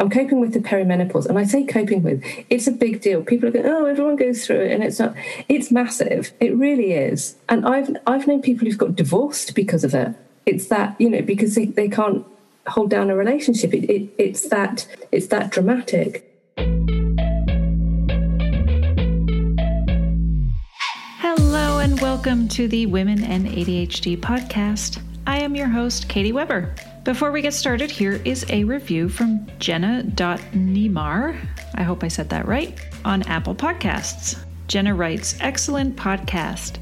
I'm coping with the perimenopause, and I say coping with. It's a big deal. People are going, "Oh, everyone goes through it," and it's not. It's massive. It really is. And I've I've known people who've got divorced because of it. It's that you know because they, they can't hold down a relationship. It, it, it's that it's that dramatic. Hello and welcome to the Women and ADHD podcast. I am your host, Katie Weber. Before we get started, here is a review from Jenna.Nemar. I hope I said that right. On Apple Podcasts. Jenna writes, Excellent podcast.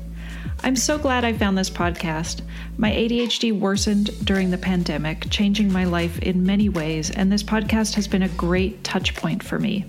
I'm so glad I found this podcast. My ADHD worsened during the pandemic, changing my life in many ways, and this podcast has been a great touch point for me.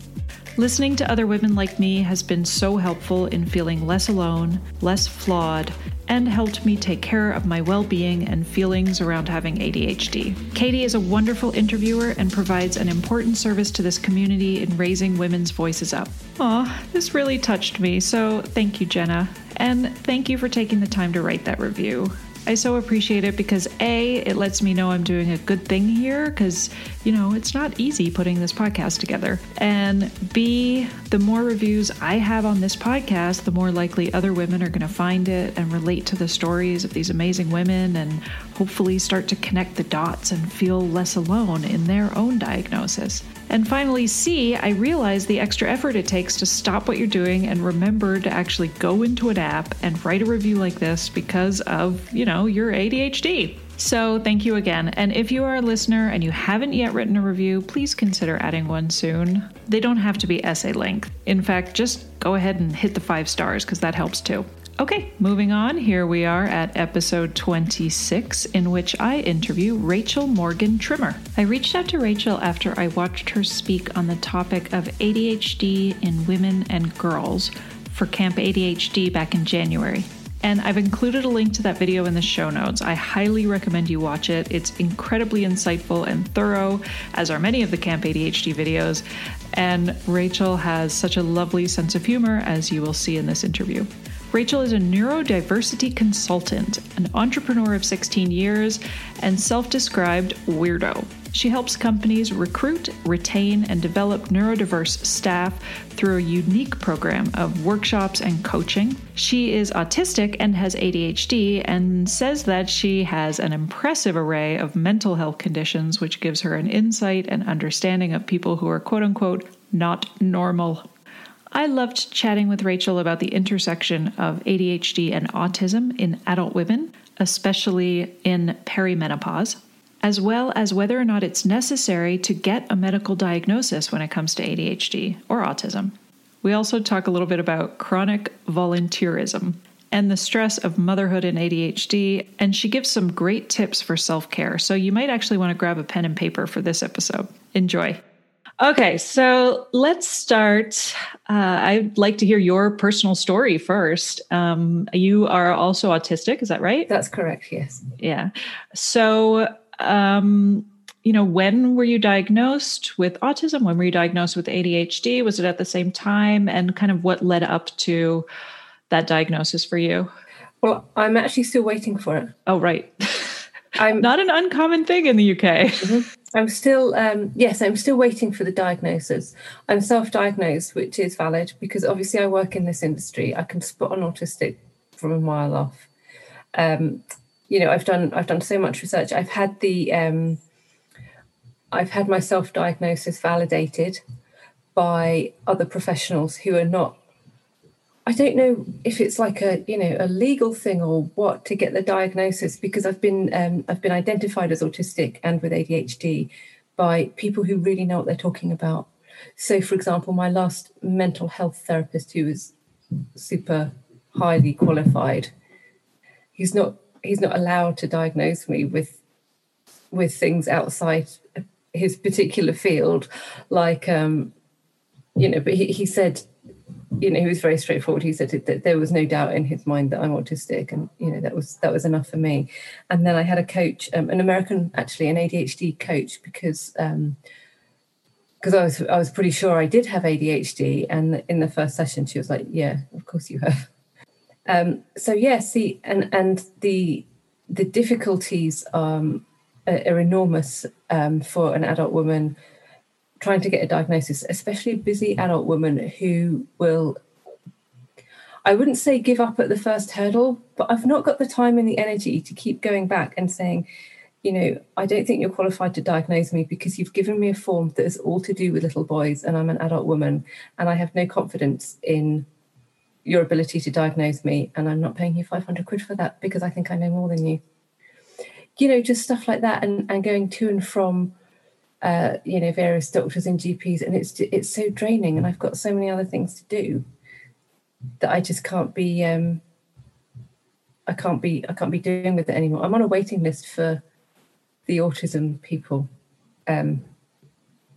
Listening to other women like me has been so helpful in feeling less alone, less flawed, and helped me take care of my well being and feelings around having ADHD. Katie is a wonderful interviewer and provides an important service to this community in raising women's voices up. Aw, this really touched me, so thank you, Jenna. And thank you for taking the time to write that review. I so appreciate it because A, it lets me know I'm doing a good thing here because, you know, it's not easy putting this podcast together. And B, the more reviews I have on this podcast, the more likely other women are going to find it and relate to the stories of these amazing women and hopefully start to connect the dots and feel less alone in their own diagnosis. And finally, C, I realize the extra effort it takes to stop what you're doing and remember to actually go into an app and write a review like this because of, you know, your ADHD. So, thank you again. And if you are a listener and you haven't yet written a review, please consider adding one soon. They don't have to be essay length. In fact, just go ahead and hit the five stars because that helps too. Okay, moving on. Here we are at episode 26, in which I interview Rachel Morgan Trimmer. I reached out to Rachel after I watched her speak on the topic of ADHD in women and girls for Camp ADHD back in January. And I've included a link to that video in the show notes. I highly recommend you watch it. It's incredibly insightful and thorough, as are many of the Camp ADHD videos. And Rachel has such a lovely sense of humor, as you will see in this interview. Rachel is a neurodiversity consultant, an entrepreneur of 16 years, and self described weirdo. She helps companies recruit, retain, and develop neurodiverse staff through a unique program of workshops and coaching. She is autistic and has ADHD and says that she has an impressive array of mental health conditions, which gives her an insight and understanding of people who are quote unquote not normal. I loved chatting with Rachel about the intersection of ADHD and autism in adult women, especially in perimenopause, as well as whether or not it's necessary to get a medical diagnosis when it comes to ADHD or autism. We also talk a little bit about chronic volunteerism and the stress of motherhood and ADHD, and she gives some great tips for self care. So you might actually want to grab a pen and paper for this episode. Enjoy. Okay, so let's start. Uh, I'd like to hear your personal story first. Um, you are also autistic, is that right? That's correct, yes. Yeah. So, um, you know, when were you diagnosed with autism? When were you diagnosed with ADHD? Was it at the same time? And kind of what led up to that diagnosis for you? Well, I'm actually still waiting for it. Oh, right. I'm not an uncommon thing in the UK. Mm-hmm. I'm still, um, yes, I'm still waiting for the diagnosis. I'm self-diagnosed, which is valid because obviously I work in this industry. I can spot an autistic from a mile off. Um, you know, I've done I've done so much research. I've had the um, I've had my self-diagnosis validated by other professionals who are not I don't know if it's like a you know a legal thing or what to get the diagnosis because I've been um, I've been identified as autistic and with ADHD by people who really know what they're talking about. So, for example, my last mental health therapist, who was super highly qualified, he's not he's not allowed to diagnose me with with things outside his particular field, like um, you know, but he, he said, you know, he was very straightforward. He said that there was no doubt in his mind that I'm autistic, and you know that was that was enough for me. And then I had a coach, um, an American, actually an ADHD coach, because um, because I was I was pretty sure I did have ADHD. And in the first session, she was like, "Yeah, of course you have." Um, so yeah, see, and and the the difficulties um, are, are enormous um, for an adult woman trying to get a diagnosis, especially a busy adult woman who will. I wouldn't say give up at the first hurdle, but I've not got the time and the energy to keep going back and saying, you know, I don't think you're qualified to diagnose me because you've given me a form that is all to do with little boys and I'm an adult woman and I have no confidence in your ability to diagnose me and I'm not paying you 500 quid for that because I think I know more than you. You know, just stuff like that and, and going to and from, uh, you know, various doctors and GPs. And it's, it's so draining and I've got so many other things to do that I just can't be, um, I can't be, I can't be doing with it anymore. I'm on a waiting list for the autism people. Um,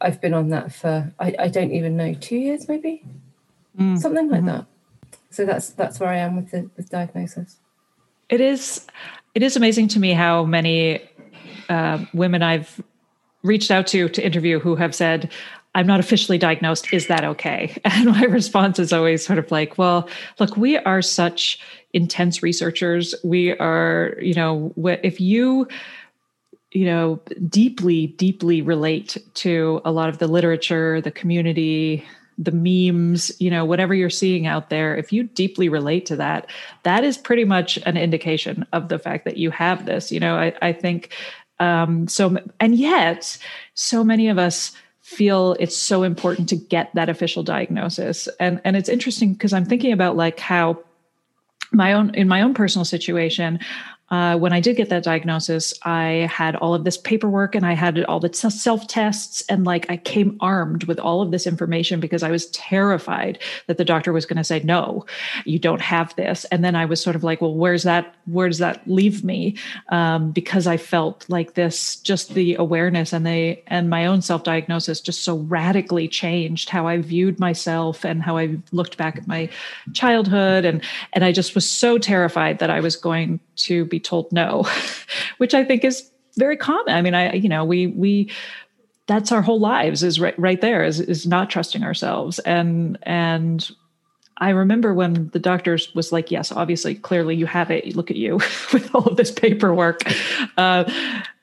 I've been on that for, I, I don't even know, two years maybe? Mm. Something like mm-hmm. that so that's that's where I am with the with diagnosis. It is it is amazing to me how many uh, women I've reached out to to interview who have said, I'm not officially diagnosed. Is that okay? And my response is always sort of like, well, look, we are such intense researchers. We are, you know, if you, you know, deeply, deeply relate to a lot of the literature, the community, the memes, you know, whatever you're seeing out there, if you deeply relate to that, that is pretty much an indication of the fact that you have this. You know, I, I think um, so, and yet, so many of us feel it's so important to get that official diagnosis. And and it's interesting because I'm thinking about like how my own in my own personal situation uh, when I did get that diagnosis, I had all of this paperwork and I had all the self tests, and like I came armed with all of this information because I was terrified that the doctor was going to say, "No, you don't have this." And then I was sort of like, "Well, where's that? Where does that leave me?" Um, because I felt like this, just the awareness and the and my own self diagnosis just so radically changed how I viewed myself and how I looked back at my childhood, and and I just was so terrified that I was going to be told no, which I think is very common. I mean, I, you know, we, we, that's our whole lives is right, right there is, is not trusting ourselves. And, and I remember when the doctors was like, yes, obviously, clearly you have it. Look at you with all of this paperwork. Uh,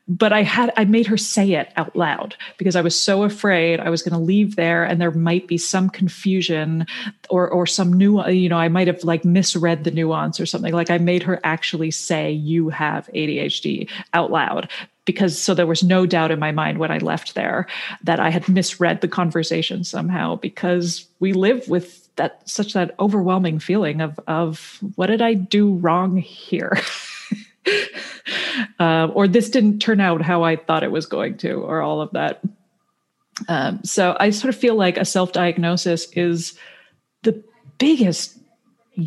but I had I made her say it out loud because I was so afraid I was going to leave there and there might be some confusion or or some new you know I might have like misread the nuance or something. Like I made her actually say you have ADHD out loud because so there was no doubt in my mind when I left there that I had misread the conversation somehow because we live with that such that overwhelming feeling of of what did I do wrong here uh, or this didn't turn out how I thought it was going to, or all of that. Um, so I sort of feel like a self diagnosis is the biggest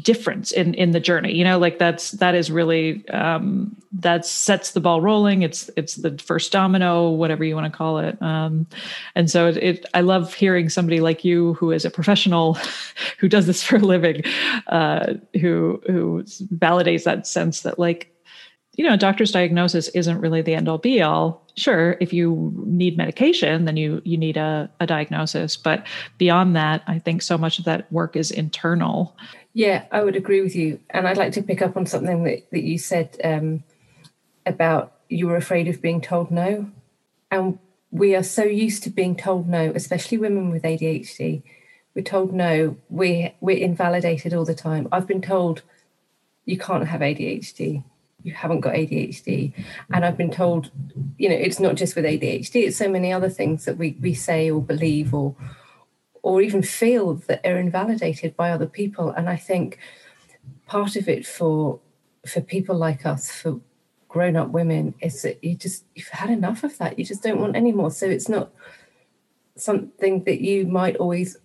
difference in in the journey. You know like that's that is really um that sets the ball rolling. It's it's the first domino whatever you want to call it. Um and so it, it i love hearing somebody like you who is a professional who does this for a living uh who who validates that sense that like you know, a doctor's diagnosis isn't really the end all be all. Sure, if you need medication, then you you need a, a diagnosis. But beyond that, I think so much of that work is internal. Yeah, I would agree with you. And I'd like to pick up on something that, that you said um, about you were afraid of being told no. And we are so used to being told no, especially women with ADHD. We're told no, we're, we're invalidated all the time. I've been told you can't have ADHD you haven't got ADHD. And I've been told, you know, it's not just with ADHD, it's so many other things that we, we say or believe or or even feel that are invalidated by other people. And I think part of it for for people like us, for grown up women, is that you just you've had enough of that. You just don't want any more. So it's not something that you might always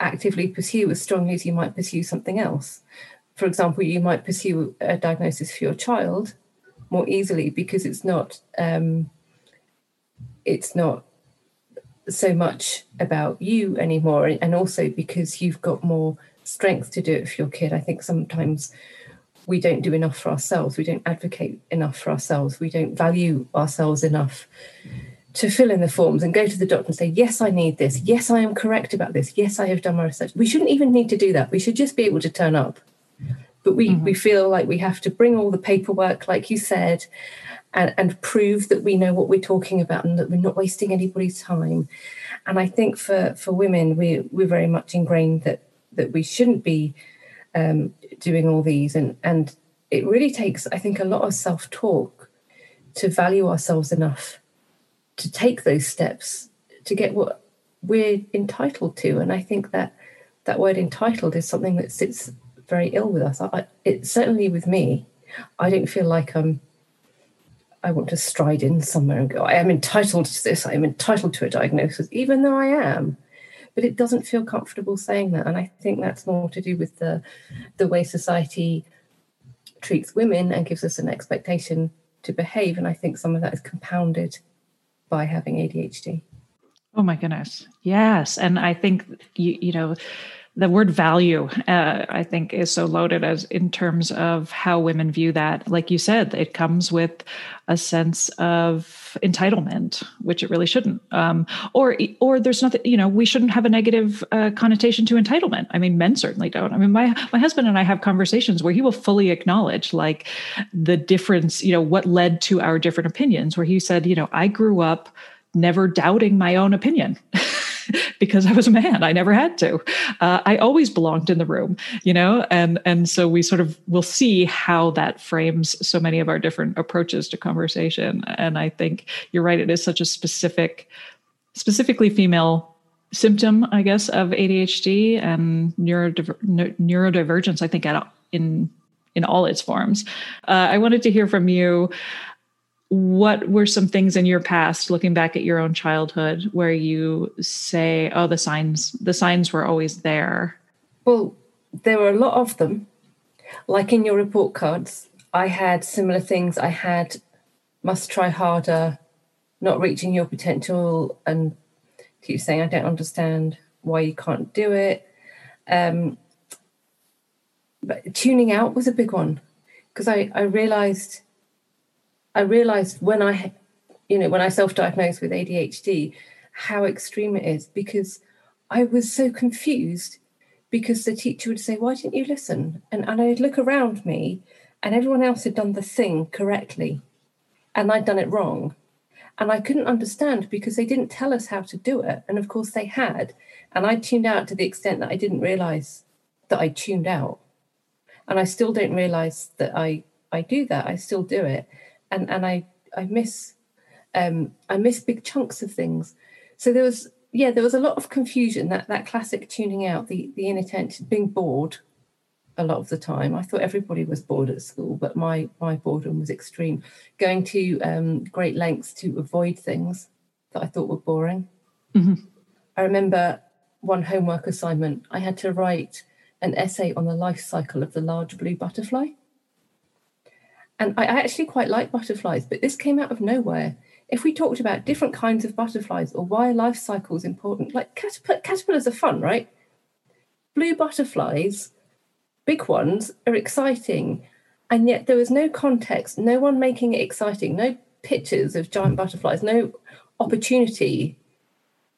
actively pursue as strongly as you might pursue something else for example, you might pursue a diagnosis for your child more easily because it's not um, it's not so much about you anymore and also because you've got more strength to do it for your kid. I think sometimes we don't do enough for ourselves. We don't advocate enough for ourselves. We don't value ourselves enough to fill in the forms and go to the doctor and say yes i need this. Yes i am correct about this. Yes i have done my research. We shouldn't even need to do that. We should just be able to turn up but we mm-hmm. we feel like we have to bring all the paperwork like you said and, and prove that we know what we're talking about and that we're not wasting anybody's time. And I think for, for women, we, we're very much ingrained that, that we shouldn't be um, doing all these. And, and it really takes, I think, a lot of self talk to value ourselves enough to take those steps to get what we're entitled to. And I think that that word entitled is something that sits very ill with us. I, it certainly with me. I don't feel like I'm I want to stride in somewhere and go, I am entitled to this, I am entitled to a diagnosis, even though I am. But it doesn't feel comfortable saying that. And I think that's more to do with the the way society treats women and gives us an expectation to behave. And I think some of that is compounded by having ADHD. Oh my goodness. Yes. And I think you you know the word value uh, i think is so loaded as in terms of how women view that. Like you said it comes with a sense of entitlement which it really shouldn't. Um, or or there's nothing you know we shouldn't have a negative uh, connotation to entitlement. I mean men certainly don't. I mean my my husband and i have conversations where he will fully acknowledge like the difference you know what led to our different opinions where he said you know i grew up never doubting my own opinion because I was a man. I never had to. Uh, I always belonged in the room, you know, and and so we sort of will see how that frames so many of our different approaches to conversation. And I think you're right. It is such a specific, specifically female symptom, I guess, of ADHD and neurodiver- neurodivergence. I think at, in in all its forms. Uh, I wanted to hear from you what were some things in your past looking back at your own childhood where you say oh the signs the signs were always there well there were a lot of them. Like in your report cards i had similar things. I had must try harder not reaching your potential and keep saying i don't understand why you can't do it. Um, but tuning out was a big one because I, I realized I realized when I, you know, when I self diagnosed with ADHD, how extreme it is because I was so confused because the teacher would say, Why didn't you listen? And, and I'd look around me and everyone else had done the thing correctly and I'd done it wrong. And I couldn't understand because they didn't tell us how to do it. And of course they had. And I tuned out to the extent that I didn't realize that I tuned out. And I still don't realize that I, I do that. I still do it and and I I miss um, I miss big chunks of things. So there was yeah there was a lot of confusion that that classic tuning out the the inattention being bored a lot of the time. I thought everybody was bored at school, but my my boredom was extreme. Going to um, great lengths to avoid things that I thought were boring. Mm-hmm. I remember one homework assignment. I had to write an essay on the life cycle of the large blue butterfly. And I actually quite like butterflies, but this came out of nowhere. If we talked about different kinds of butterflies or why life cycle is important, like caterp- caterpillars are fun, right? Blue butterflies, big ones, are exciting. And yet there was no context, no one making it exciting, no pictures of giant butterflies, no opportunity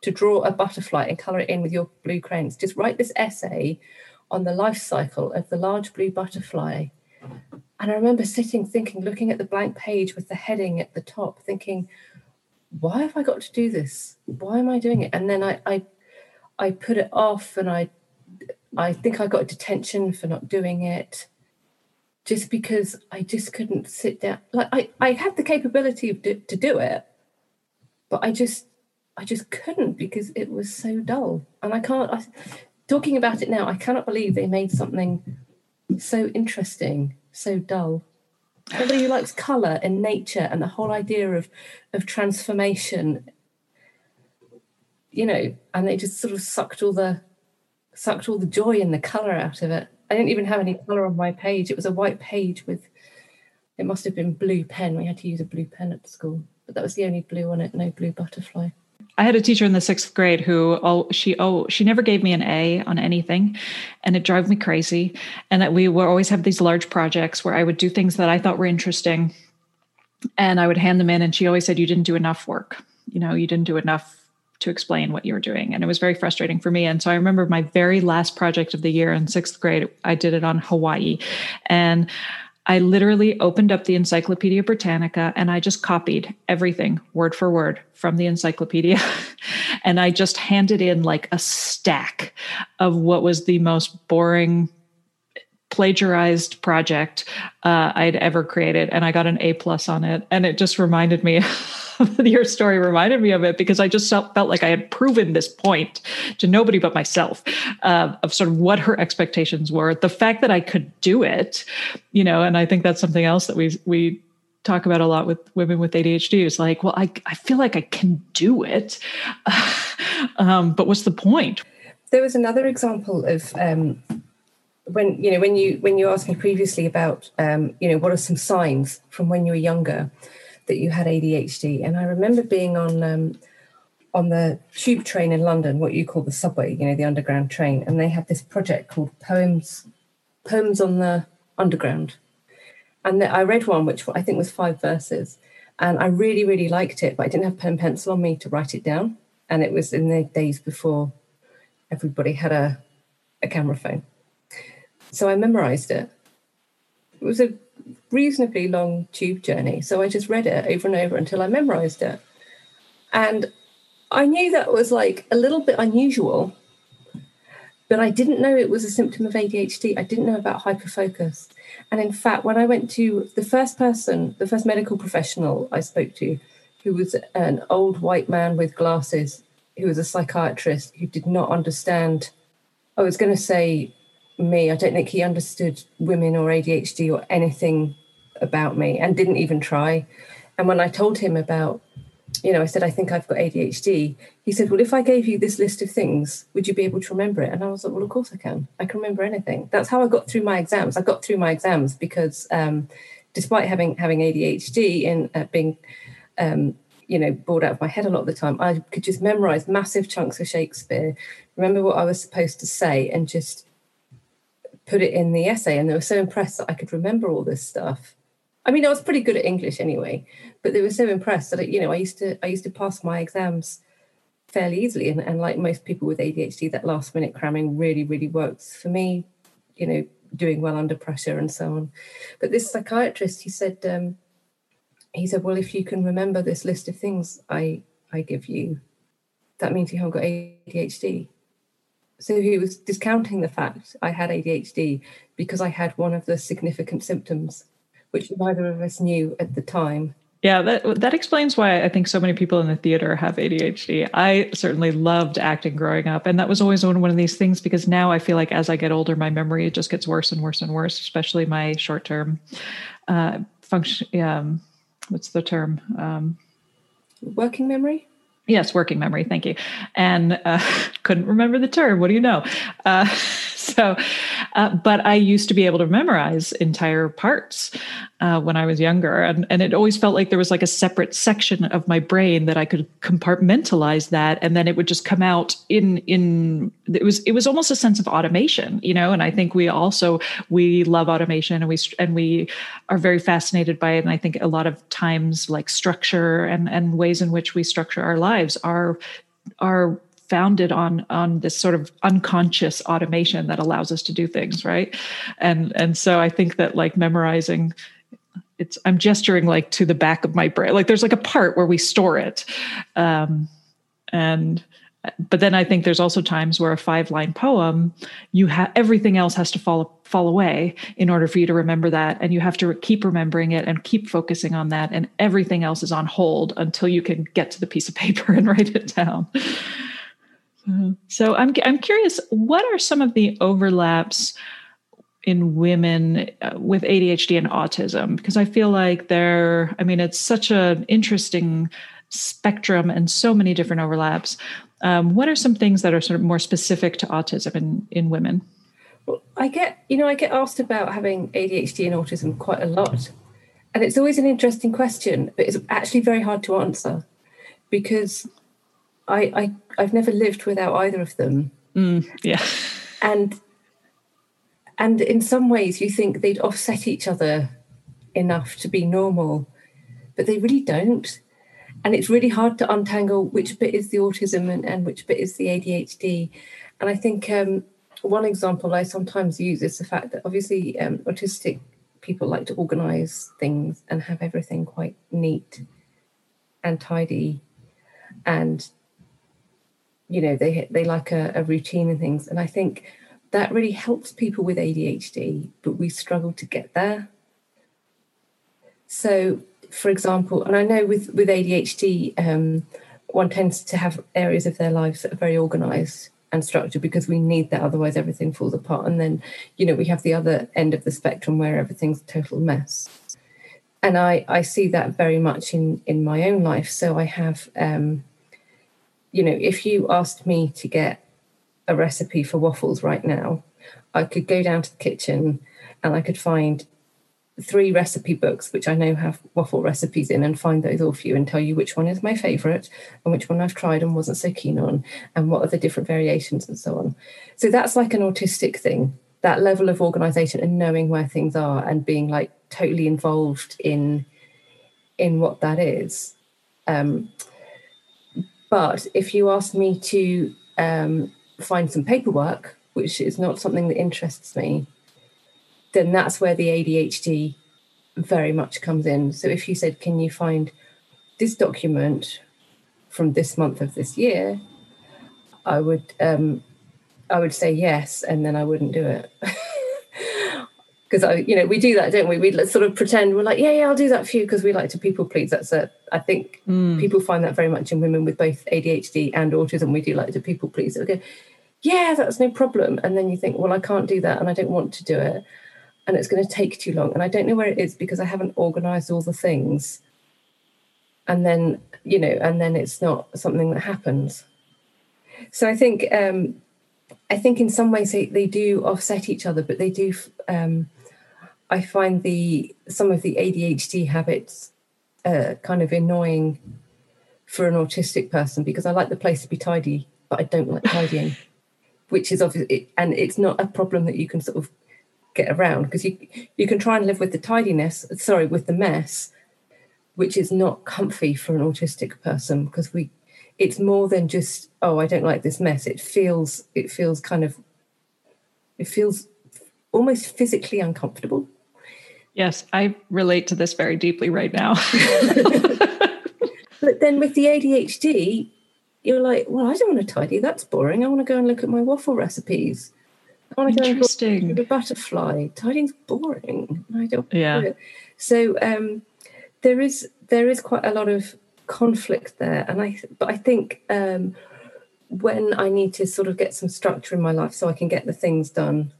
to draw a butterfly and colour it in with your blue crayons. Just write this essay on the life cycle of the large blue butterfly and I remember sitting thinking, looking at the blank page with the heading at the top, thinking, why have I got to do this? Why am I doing it? And then I I, I put it off and I I think I got detention for not doing it just because I just couldn't sit down. Like I, I had the capability to do it, but I just I just couldn't because it was so dull. And I can't. I, talking about it now, I cannot believe they made something so interesting so dull. Somebody who likes colour and nature and the whole idea of of transformation, you know, and they just sort of sucked all the sucked all the joy and the colour out of it. I didn't even have any colour on my page. It was a white page with it must have been blue pen. We had to use a blue pen at school, but that was the only blue on it, no blue butterfly. I had a teacher in the sixth grade who oh she oh she never gave me an A on anything, and it drove me crazy. And that we would always have these large projects where I would do things that I thought were interesting, and I would hand them in, and she always said you didn't do enough work. You know, you didn't do enough to explain what you were doing, and it was very frustrating for me. And so I remember my very last project of the year in sixth grade. I did it on Hawaii, and I literally opened up the Encyclopedia Britannica and I just copied everything word for word from the encyclopedia. and I just handed in like a stack of what was the most boring plagiarized project uh, I'd ever created, and I got an A plus on it. And it just reminded me your story reminded me of it because I just felt, like I had proven this point to nobody but myself uh, of sort of what her expectations were. The fact that I could do it, you know, and I think that's something else that we we talk about a lot with women with ADHD is like, well, I I feel like I can do it, um, but what's the point? There was another example of. Um, when you know when you when you asked me previously about um, you know what are some signs from when you were younger that you had ADHD. And I remember being on um, on the tube train in London, what you call the subway, you know, the underground train, and they had this project called Poems Poems on the Underground. And I read one which I think was five verses, and I really, really liked it, but I didn't have pen and pencil on me to write it down. And it was in the days before everybody had a, a camera phone. So I memorized it. It was a reasonably long tube journey. So I just read it over and over until I memorized it. And I knew that was like a little bit unusual, but I didn't know it was a symptom of ADHD. I didn't know about hyperfocus. And in fact, when I went to the first person, the first medical professional I spoke to, who was an old white man with glasses, who was a psychiatrist who did not understand, I was going to say me. I don't think he understood women or ADHD or anything about me and didn't even try. And when I told him about, you know, I said, I think I've got ADHD, he said, Well, if I gave you this list of things, would you be able to remember it? And I was like, Well, of course I can. I can remember anything. That's how I got through my exams. I got through my exams because um, despite having having ADHD and uh, being um, you know bored out of my head a lot of the time i could just memorize massive chunks of shakespeare remember what i was supposed to say and just put it in the essay and they were so impressed that i could remember all this stuff I mean, I was pretty good at English anyway, but they were so impressed that you know I used to I used to pass my exams fairly easily, and, and like most people with ADHD, that last minute cramming really really works for me. You know, doing well under pressure and so on. But this psychiatrist, he said, um, he said, well, if you can remember this list of things I I give you, that means you haven't got ADHD. So he was discounting the fact I had ADHD because I had one of the significant symptoms which neither of us knew at the time. Yeah, that that explains why I think so many people in the theater have ADHD. I certainly loved acting growing up, and that was always one of these things because now I feel like as I get older, my memory just gets worse and worse and worse, especially my short term uh, function. Um, what's the term? Um, Working memory. Yes, working memory. Thank you. And uh, couldn't remember the term. What do you know? Uh, so, uh, but I used to be able to memorize entire parts uh, when I was younger, and and it always felt like there was like a separate section of my brain that I could compartmentalize that, and then it would just come out in in. It was it was almost a sense of automation, you know. And I think we also we love automation, and we and we are very fascinated by it. And I think a lot of times, like structure and and ways in which we structure our lives are are founded on on this sort of unconscious automation that allows us to do things right? And and so i think that like memorizing it's i'm gesturing like to the back of my brain. Like there's like a part where we store it. Um and but then i think there's also times where a five line poem you have everything else has to fall fall away in order for you to remember that and you have to keep remembering it and keep focusing on that and everything else is on hold until you can get to the piece of paper and write it down Mm-hmm. So I'm I'm curious, what are some of the overlaps in women uh, with ADHD and autism? Because I feel like they're, I mean, it's such an interesting spectrum and so many different overlaps. Um, what are some things that are sort of more specific to autism in in women? Well, I get, you know, I get asked about having ADHD and autism quite a lot. And it's always an interesting question, but it's actually very hard to answer because I, I I've never lived without either of them. Mm, yeah. And and in some ways you think they'd offset each other enough to be normal, but they really don't. And it's really hard to untangle which bit is the autism and, and which bit is the ADHD. And I think um, one example I sometimes use is the fact that obviously um, autistic people like to organize things and have everything quite neat and tidy and you know they they like a, a routine and things. And i think that really helps people with adhd but we struggle to get there. So for example and i know with with adhd um, one tends to have areas of their lives that are very organized and structured because we need that otherwise everything falls apart. And then you know we have the other end of the spectrum where everything's a total mess. And i i see that very much in in my own life. So i have um you know if you asked me to get a recipe for waffles right now i could go down to the kitchen and i could find three recipe books which I know have waffle recipes in and find those all for you and tell you which one is my favorite and which one I've tried and wasn't so keen on and what are the different variations and so on. So that's like an autistic thing, that level of organization and knowing where things are and being like totally involved in in what that is. Um, but if you ask me to um, find some paperwork, which is not something that interests me, then that's where the ADHD very much comes in. So if you said, Can you find this document from this month of this year? I would um, I would say yes, and then I wouldn't do it. Because I, you know, we do that, don't we? We sort of pretend we're like, yeah, yeah, I'll do that for you because we like to people please. That's a, I think mm. people find that very much in women with both ADHD and autism. We do like to people please. Okay, yeah, that's no problem. And then you think, well, I can't do that, and I don't want to do it and it's going to take too long. And I don't know where it is because I haven't organized all the things. And then, you know, and then it's not something that happens. So I think, um, I think in some ways they, they do offset each other, but they do. Um, I find the some of the ADHD habits uh, kind of annoying for an autistic person because I like the place to be tidy, but I don't like tidying, which is obviously, and it's not a problem that you can sort of get around because you you can try and live with the tidiness sorry with the mess which is not comfy for an autistic person because we it's more than just oh i don't like this mess. It feels it feels kind of it feels almost physically uncomfortable yes i relate to this very deeply right now but then with the adhd you're like well i don't want to tidy that's boring i want to go and look at my waffle recipes I want to go Interesting. go the butterfly. Tidying's boring. I don't. Yeah. So um, there is there is quite a lot of conflict there, and I but I think um, when I need to sort of get some structure in my life so I can get the things done.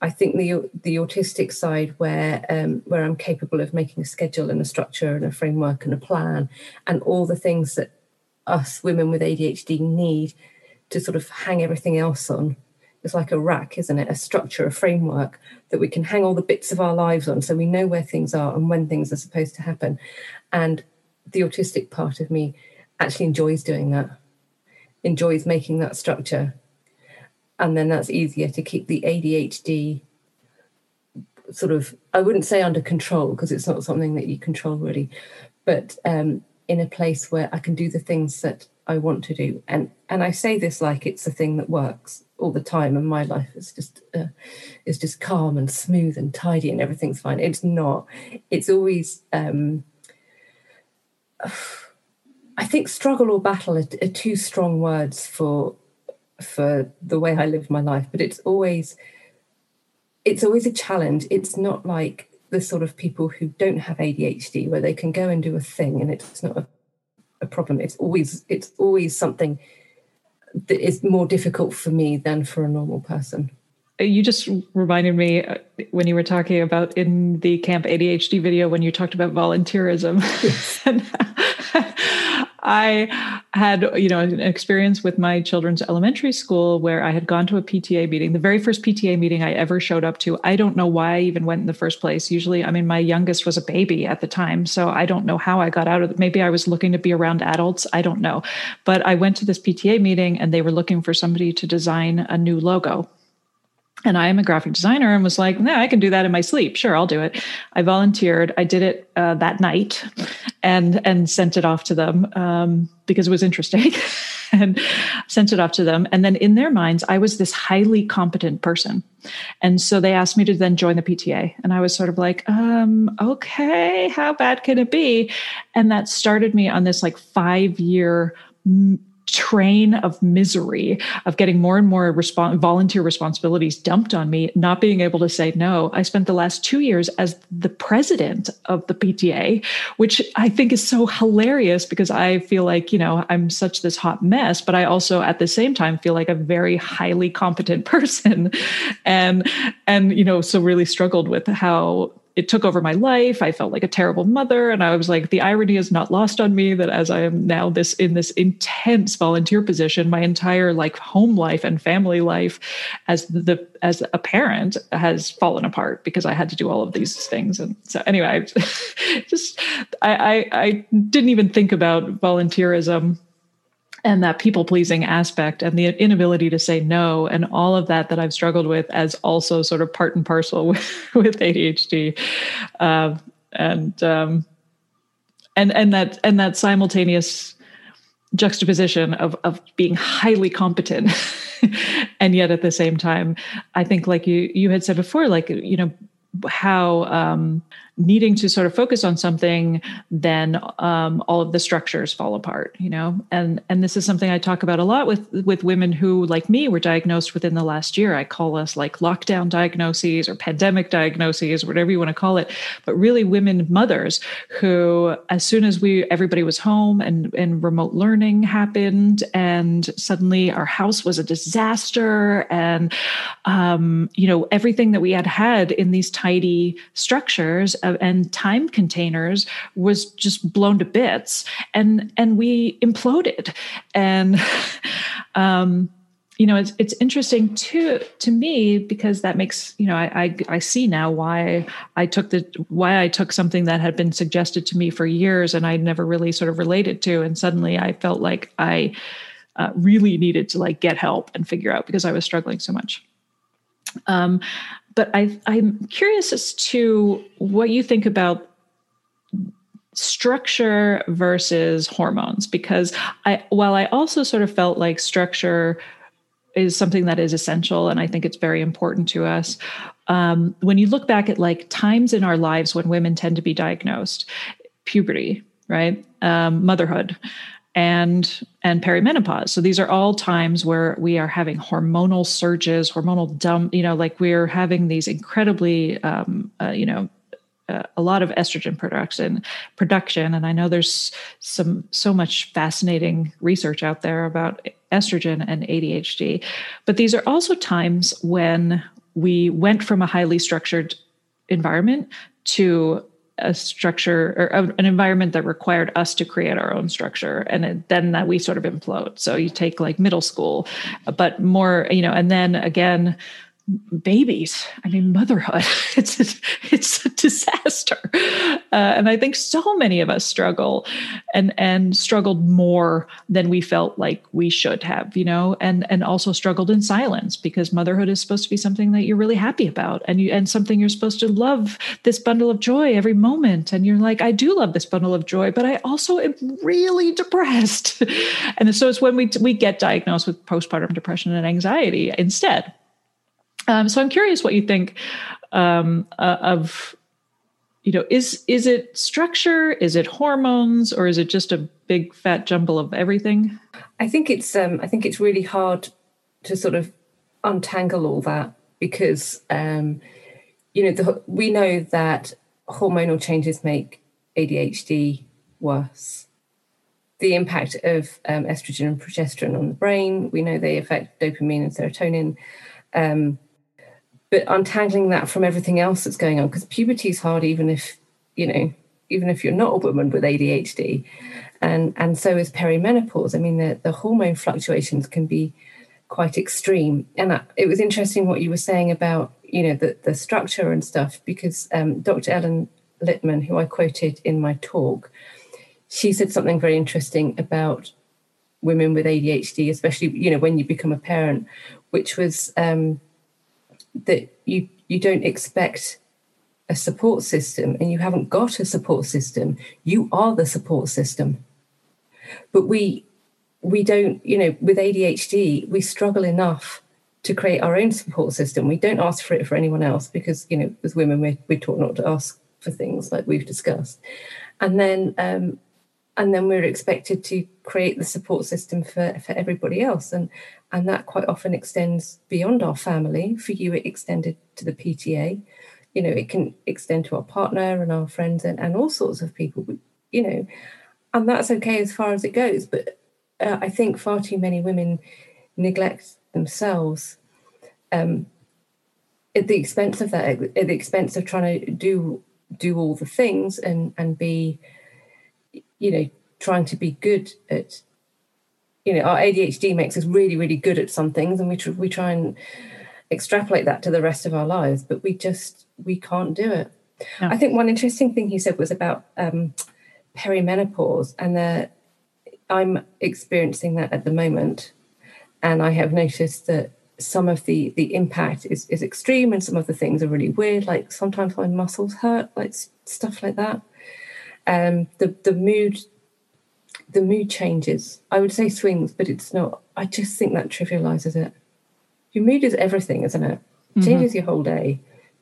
I think the the autistic side, where um, where I'm capable of making a schedule and a structure and a framework and a plan, and all the things that us women with ADHD need to sort of hang everything else on it's like a rack, isn't it? A structure, a framework that we can hang all the bits of our lives on so we know where things are and when things are supposed to happen. And the autistic part of me actually enjoys doing that, enjoys making that structure. And then that's easier to keep the ADHD sort of, I wouldn't say under control because it's not something that you control really, but um, in a place where I can do the things that I want to do. And and I say this like it's a thing that works all the time and my life is just uh, is just calm and smooth and tidy and everything's fine it's not it's always um i think struggle or battle are, are two strong words for for the way i live my life but it's always it's always a challenge it's not like the sort of people who don't have adhd where they can go and do a thing and it's not a, a problem it's always it's always something that is more difficult for me than for a normal person. You just reminded me uh, when you were talking about in the Camp ADHD video when you talked about volunteerism. Yes. I had, you know, an experience with my children's elementary school where I had gone to a PTA meeting, the very first PTA meeting I ever showed up to. I don't know why I even went in the first place. Usually, I mean, my youngest was a baby at the time, so I don't know how I got out of it. Maybe I was looking to be around adults. I don't know. But I went to this PTA meeting and they were looking for somebody to design a new logo and I am a graphic designer and was like, no, I can do that in my sleep. Sure, I'll do it. I volunteered. I did it uh, that night and and sent it off to them um, because it was interesting and sent it off to them. And then in their minds, I was this highly competent person. And so they asked me to then join the PTA. And I was sort of like, um, okay, how bad can it be? And that started me on this like five year train of misery of getting more and more volunteer responsibilities dumped on me, not being able to say no. I spent the last two years as the president of the PTA, which I think is so hilarious because I feel like, you know, I'm such this hot mess, but I also at the same time feel like a very highly competent person. and, and, you know, so really struggled with how it took over my life. I felt like a terrible mother. And I was like, the irony is not lost on me that as I am now this in this intense volunteer position, my entire like home life and family life as the as a parent has fallen apart because I had to do all of these things. And so anyway, I just I, I, I didn't even think about volunteerism and that people pleasing aspect and the inability to say no and all of that that I've struggled with as also sort of part and parcel with, with ADHD. Uh, and, um, and, and that, and that simultaneous juxtaposition of, of being highly competent and yet at the same time, I think like you, you had said before, like, you know, how, um, needing to sort of focus on something then um, all of the structures fall apart you know? And and this is something i talk about a lot with with women who like me were diagnosed within the last year. I call us like lockdown diagnoses or pandemic diagnoses whatever you want to call it. But really women mothers who as soon as we everybody was home and and remote learning happened and suddenly our house was a disaster and um, you know everything that we had had in these tidy structures and time containers was just blown to bits and and we imploded and um you know it's it's interesting to to me because that makes you know I, I, I see now why I took the why I took something that had been suggested to me for years and I never really sort of related to and suddenly I felt like I uh, really needed to like get help and figure out because I was struggling so much. Um, but I, I'm curious as to what you think about structure versus hormones because I while I also sort of felt like structure is something that is essential and I think it's very important to us. Um, when you look back at like times in our lives when women tend to be diagnosed, puberty, right, um, motherhood, and and perimenopause. So these are all times where we are having hormonal surges, hormonal dump. You know, like we're having these incredibly, um, uh, you know, uh, a lot of estrogen production production and i know there's some so much fascinating research out there about estrogen and adhd but these are also times when we went from a highly structured environment to a structure or an environment that required us to create our own structure. And it, then that we sort of implode. So you take like middle school but more you know and then again babies i mean motherhood it's a, it's a disaster. Uh, and i think so many of us struggle and and struggled more than we felt like we should have you know and and also struggled in silence because motherhood is supposed to be something that you're really happy about and you and something you're supposed to love this bundle of joy every moment. And you're like i do love this bundle of joy but i also am really depressed. And so it's when we we get diagnosed with postpartum depression and anxiety instead um, so I'm curious what you think um, uh, of, you know, is is it structure, is it hormones, or is it just a big fat jumble of everything? I think it's um, I think it's really hard to sort of untangle all that because um, you know the, we know that hormonal changes make ADHD worse. The impact of um, estrogen and progesterone on the brain, we know they affect dopamine and serotonin. Um, but untangling that from everything else that's going on because puberty is hard even if you know even if you're not a woman with ADHD. And, and so is perimenopause. I mean, the, the hormone fluctuations can be quite extreme. And it was interesting what you were saying about, you know, the, the structure and stuff, because um, Dr. Ellen Littman, who I quoted in my talk, she said something very interesting about women with ADHD, especially, you know, when you become a parent, which was um, that you you don't expect a support system and you haven't got a support system. You are the support system. But we we don't you know with adhd we struggle enough to create our own support system. We don't ask for it for anyone else because you know as women we're, we're taught not to ask for things like we've discussed. And then um, and then we're expected to create the support system for, for everybody else. And and that quite often extends beyond our family. For you it extended to the pta you know it can extend to our partner and our friends and, and all sorts of people you know and that's okay as far as it goes. But uh, i think far too many women neglect themselves um, at the expense of that at the expense of trying to do do all the things and and be you know trying to be good at you know our adhd makes us really really good at some things and we, tr- we try and extrapolate that to the rest of our lives but we just we can't do it no. i think one interesting thing he said was about um, perimenopause and that i'm experiencing that at the moment and i have noticed that some of the the impact is is extreme and some of the things are really weird like sometimes my muscles hurt like stuff like that um the the mood the mood changes. I would say swings but it's not i just think that trivializes it. Your mood is everything isn't it, it mm-hmm. changes your whole day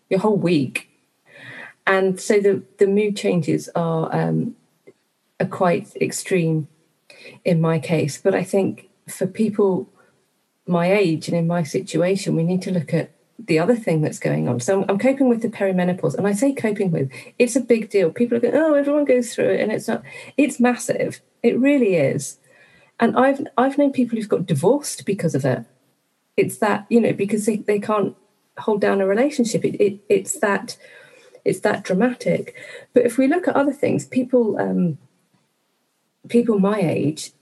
your whole week. And so the the mood changes are um are quite extreme in my case. But i think for people my age and in my situation, we need to look at the other thing that's going on. So I'm, I'm, coping with the perimenopause, and I say coping with. It's a big deal. People are going, oh, everyone goes through it, and it's not. It's massive. It really is. And I've I've known people who've got divorced because of it. It's that you know because they, they can't hold down a relationship. It, it it's that it's that dramatic. But if we look at other things, people um, people my age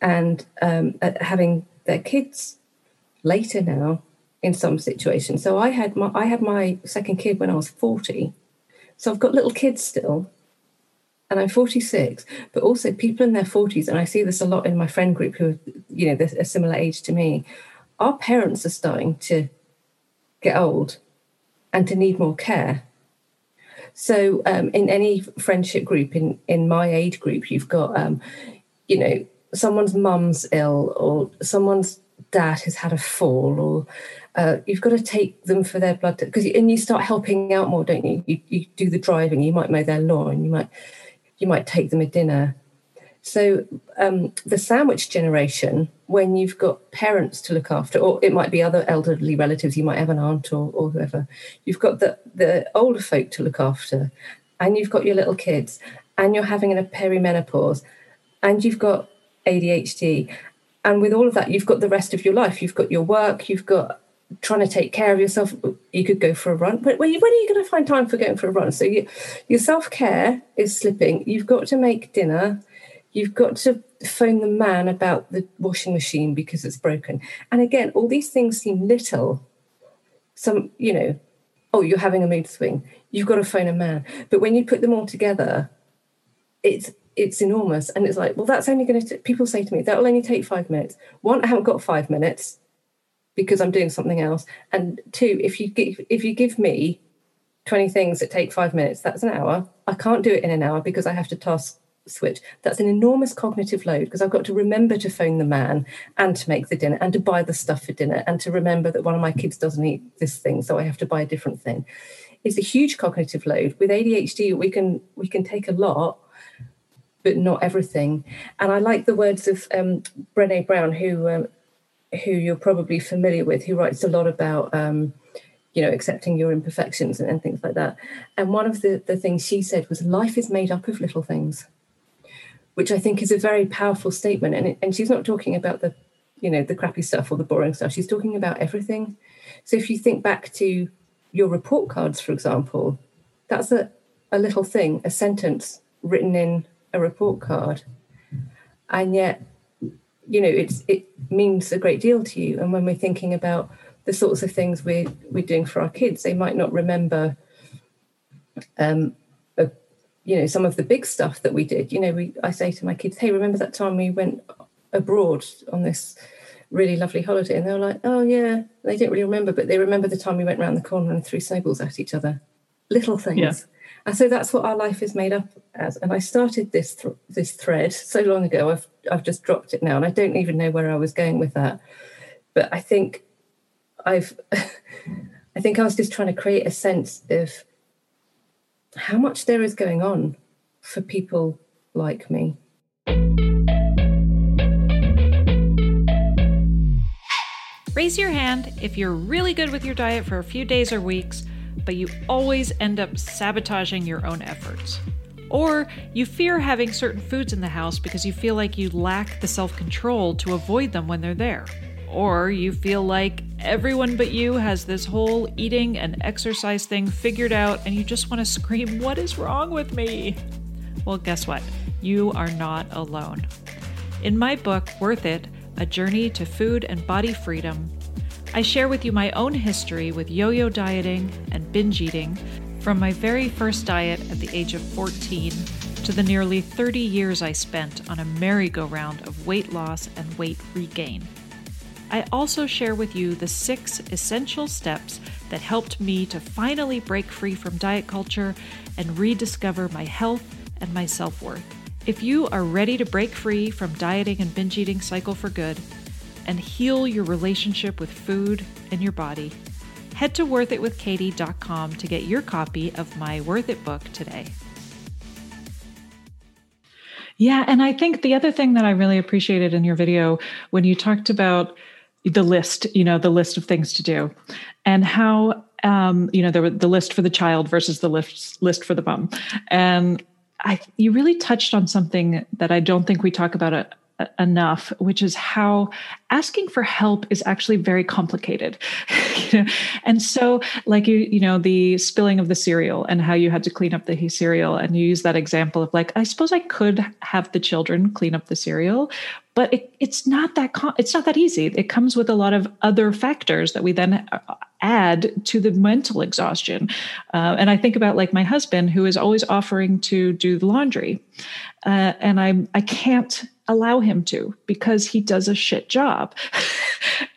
and um, having their kids later now in some situations. So I had my I had my second kid when I was 40. So I've got little kids still. And I'm 46, but also people in their 40s, and I see this a lot in my friend group who are, you know, they're a similar age to me. Our parents are starting to get old and to need more care. So um, in any friendship group, in in my age group, you've got um, you know, someone's mum's ill or someone's dad has had a fall or uh, you've got to take them for their blood because and you start helping out more don't you? you you do the driving you might mow their lawn you might you might take them a dinner so um, the sandwich generation when you've got parents to look after or it might be other elderly relatives you might have an aunt or, or whoever you've got the the older folk to look after and you've got your little kids and you're having a perimenopause and you've got ADHD. And with all of that, you've got the rest of your life. You've got your work, you've got trying to take care of yourself. You could go for a run, but when, are you going to find time for going for a run? So you, your self care is slipping. You've got to make dinner. You've got to phone the man about the washing machine because it's broken. And again, all these things seem little. Some, you know, oh, you're having a mood swing. You've got to phone a man. But when you put them all together, it's it's enormous. And it's like, well, that's only going to, people say to me, that'll only take five minutes. One, I haven't got five minutes because I'm doing something else. And two, if you give, if you give me 20 things that take five minutes, that's an hour. I can't do it in an hour because I have to task switch. That's an enormous cognitive load because I've got to remember to phone the man and to make the dinner and to buy the stuff for dinner and to remember that one of my kids doesn't eat this thing, so I have to buy a different thing. It's a huge cognitive load. With ADHD, we can we can take a lot but not everything. And I like the words of um, Brene Brown, who um, who you're probably familiar with, who writes a lot about um, you know accepting your imperfections and, and, things like that. And one of the, the things she said was, "Life is made up of little things," which I think is a very powerful statement. And it, and she's not talking about the you know the crappy stuff or the boring stuff. She's talking about everything. So if you think back to your report cards, for example, that's a a little thing, a sentence written in a report card. And yet, you know, it's it means a great deal to you. And when we're thinking about the sorts of things we're we're doing for our kids, they might not remember um a, you know, some of the big stuff that we did. You know, we I say to my kids, Hey, remember that time we went abroad on this really lovely holiday? And they were like, Oh yeah, they don't really remember, but they remember the time we went around the corner and threw snowballs at each other. Little things. Yeah. And so that's what our life is made up as. And I started this th- this thread so long ago. I've I've just dropped it now, and I don't even know where I was going with that. But I think I've I think I was just trying to create a sense of how much there is going on for people like me. Raise your hand if you're really good with your diet for a few days or weeks but you always end up sabotaging your own efforts. Or you fear having certain foods in the house because you feel like you lack the self control to avoid them when they're there. Or you feel like everyone but you has this whole eating and exercise thing figured out and you just want to scream, What is wrong with me? Well, guess what? You are not alone. In my book, Worth It A Journey to Food and Body Freedom, I share with you my own history with yo yo dieting and binge eating from my very first diet at the age of 14 to the nearly 30 years I spent on a merry-go-round of weight loss and weight regain. I also share with you the six essential steps that helped me to finally break free from diet culture and rediscover my health and my self worth. If you are ready to break free from dieting and binge eating cycle for good, and heal your relationship with food and your body, head to worthitwithkatie.com to get your copy of my Worth It book today. Yeah, and I think the other thing that I really appreciated in your video when you talked about the list, you know, the list of things to do, and how um, you know the the list for the child versus the list list for the mom, and I you really touched on something that I don't think we talk about enough, which is how asking for help is actually very complicated. and so, like you, you know, the spilling of the cereal and how you had to clean up the cereal, and you use that example of like, I suppose I could have the children clean up the cereal, but it, it's not that com- it's not that easy. It comes with a lot of other factors that we then uh, add to the mental exhaustion. Uh, and I think about like my husband, who is always offering to do the laundry, uh, and I I can't allow him to because he does a shit job.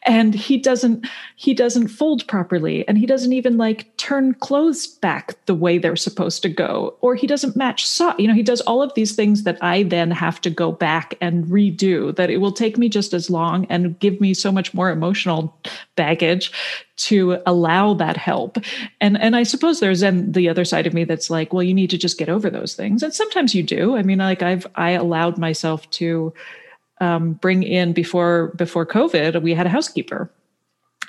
And he doesn't he doesn't fold properly and he doesn't even like turn clothes back the way they're supposed to go or he doesn't match sock you know he does all of these things that i then have to go back and redo that it will take me just as long and give me so much more emotional baggage to allow that help. And and i suppose there's then the other side of me that's like well you need to just get over those things. And sometimes you do. I mean like i've i allowed myself to um, bring in before before covid we had a housekeeper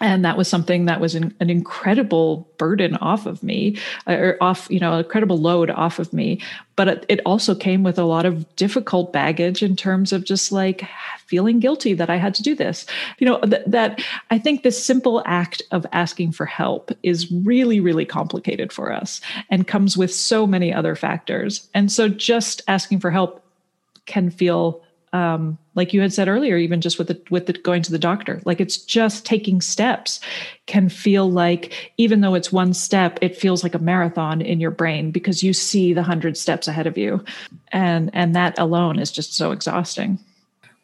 and that was something that was an, an, incredible burden off of me uh, or off you know a credible load off of me. But it, it, also came with a lot of difficult baggage in terms of just like feeling guilty that i had to do this. You know th- that i think this simple act of asking for help is really really complicated for us and comes with so many other factors. And so just asking for help can feel um, like you had said earlier, even just with the with the going to the doctor, like it's just taking steps can feel like even though it's one step, it feels like a marathon in your brain because you see the hundred steps ahead of you, and and that alone is just so exhausting.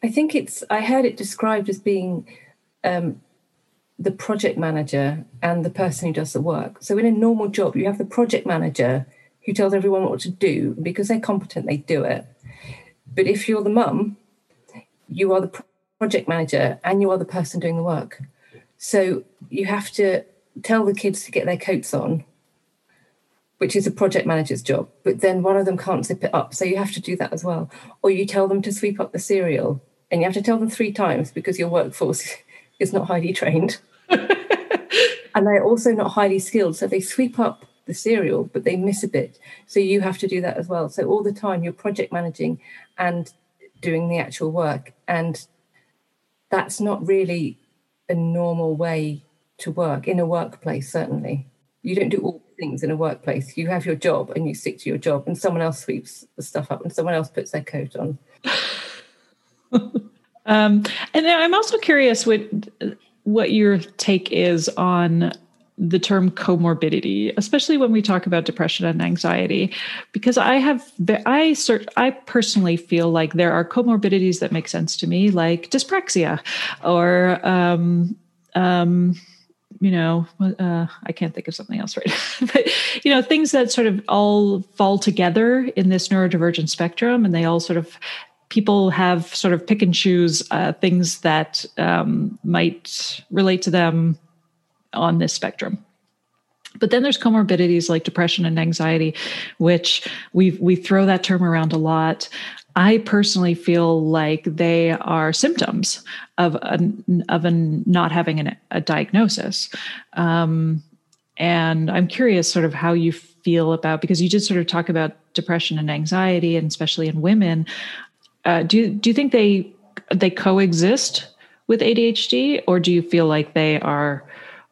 I think it's. I heard it described as being um, the project manager and the person who does the work. So in a normal job, you have the project manager who tells everyone what to do because they're competent, they do it. But if you're the mum you are the project manager and you are the person doing the work. So you have to tell the kids to get their coats on, which is a project manager's job, but then one of them can't zip it up. So you have to do that as well. Or you tell them to sweep up the cereal and you have to tell them three times because your workforce is not highly trained. and they're also not highly skilled. So they sweep up the cereal, but they miss a bit. So you have to do that as well. So all the time you're project managing and doing the actual work. And that's not really a normal way to work in a workplace, certainly. You don't do all things in a workplace. You have your job and you stick to your job, and someone else sweeps the stuff up and someone else puts their coat on. um, and I'm also curious what what your take is on the term comorbidity, especially when we talk about depression and anxiety, because I have I cert, I personally feel like there are comorbidities that make sense to me, like dyspraxia, or um, um, you know, uh, I can't think of something else right, but you know, things that sort of all fall together in this neurodivergent spectrum, and they all sort of people have sort of pick and choose uh, things that um, might relate to them on this spectrum. But then there's comorbidities like depression and anxiety, which we we throw that term around a lot. I personally feel like they are symptoms of a, of a not having an, a diagnosis. Um, and I'm curious, sort of, how you feel about because you did sort of talk about depression and anxiety, and especially in women. Uh, do do you think they they coexist with ADHD, or do you feel like they are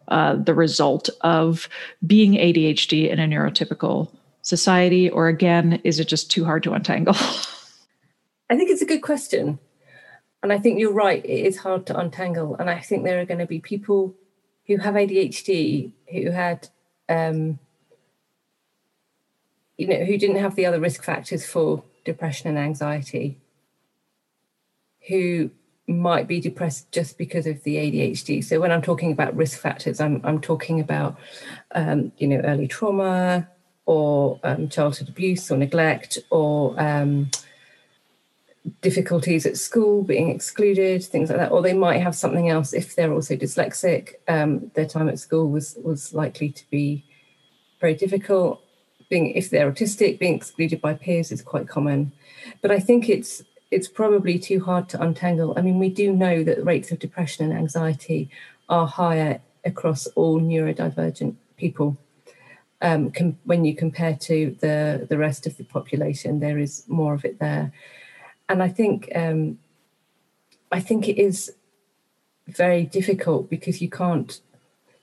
uh, the result of being ADHD in a neurotypical society? Or again, is it just too hard to untangle? I think it's a good question. And I think you're right, it is hard to untangle. And I think there are going to be people who have ADHD who had, um, you know, who didn't have the other risk factors for depression and anxiety, who might be depressed just because of the ADHD. So when I'm talking about risk factors, I'm I'm talking about um, you know early trauma or um, childhood abuse or neglect or um, difficulties at school, being excluded, things like that. Or they might have something else if they're also dyslexic. Um, their time at school was was likely to be very difficult. Being if they're autistic, being excluded by peers is quite common. But I think it's it's probably too hard to untangle. I mean, we do know that rates of depression and anxiety are higher across all neurodivergent people. Um, com- when you compare to the the rest of the population, there is more of it there, and I think um, I think it is very difficult because you can't.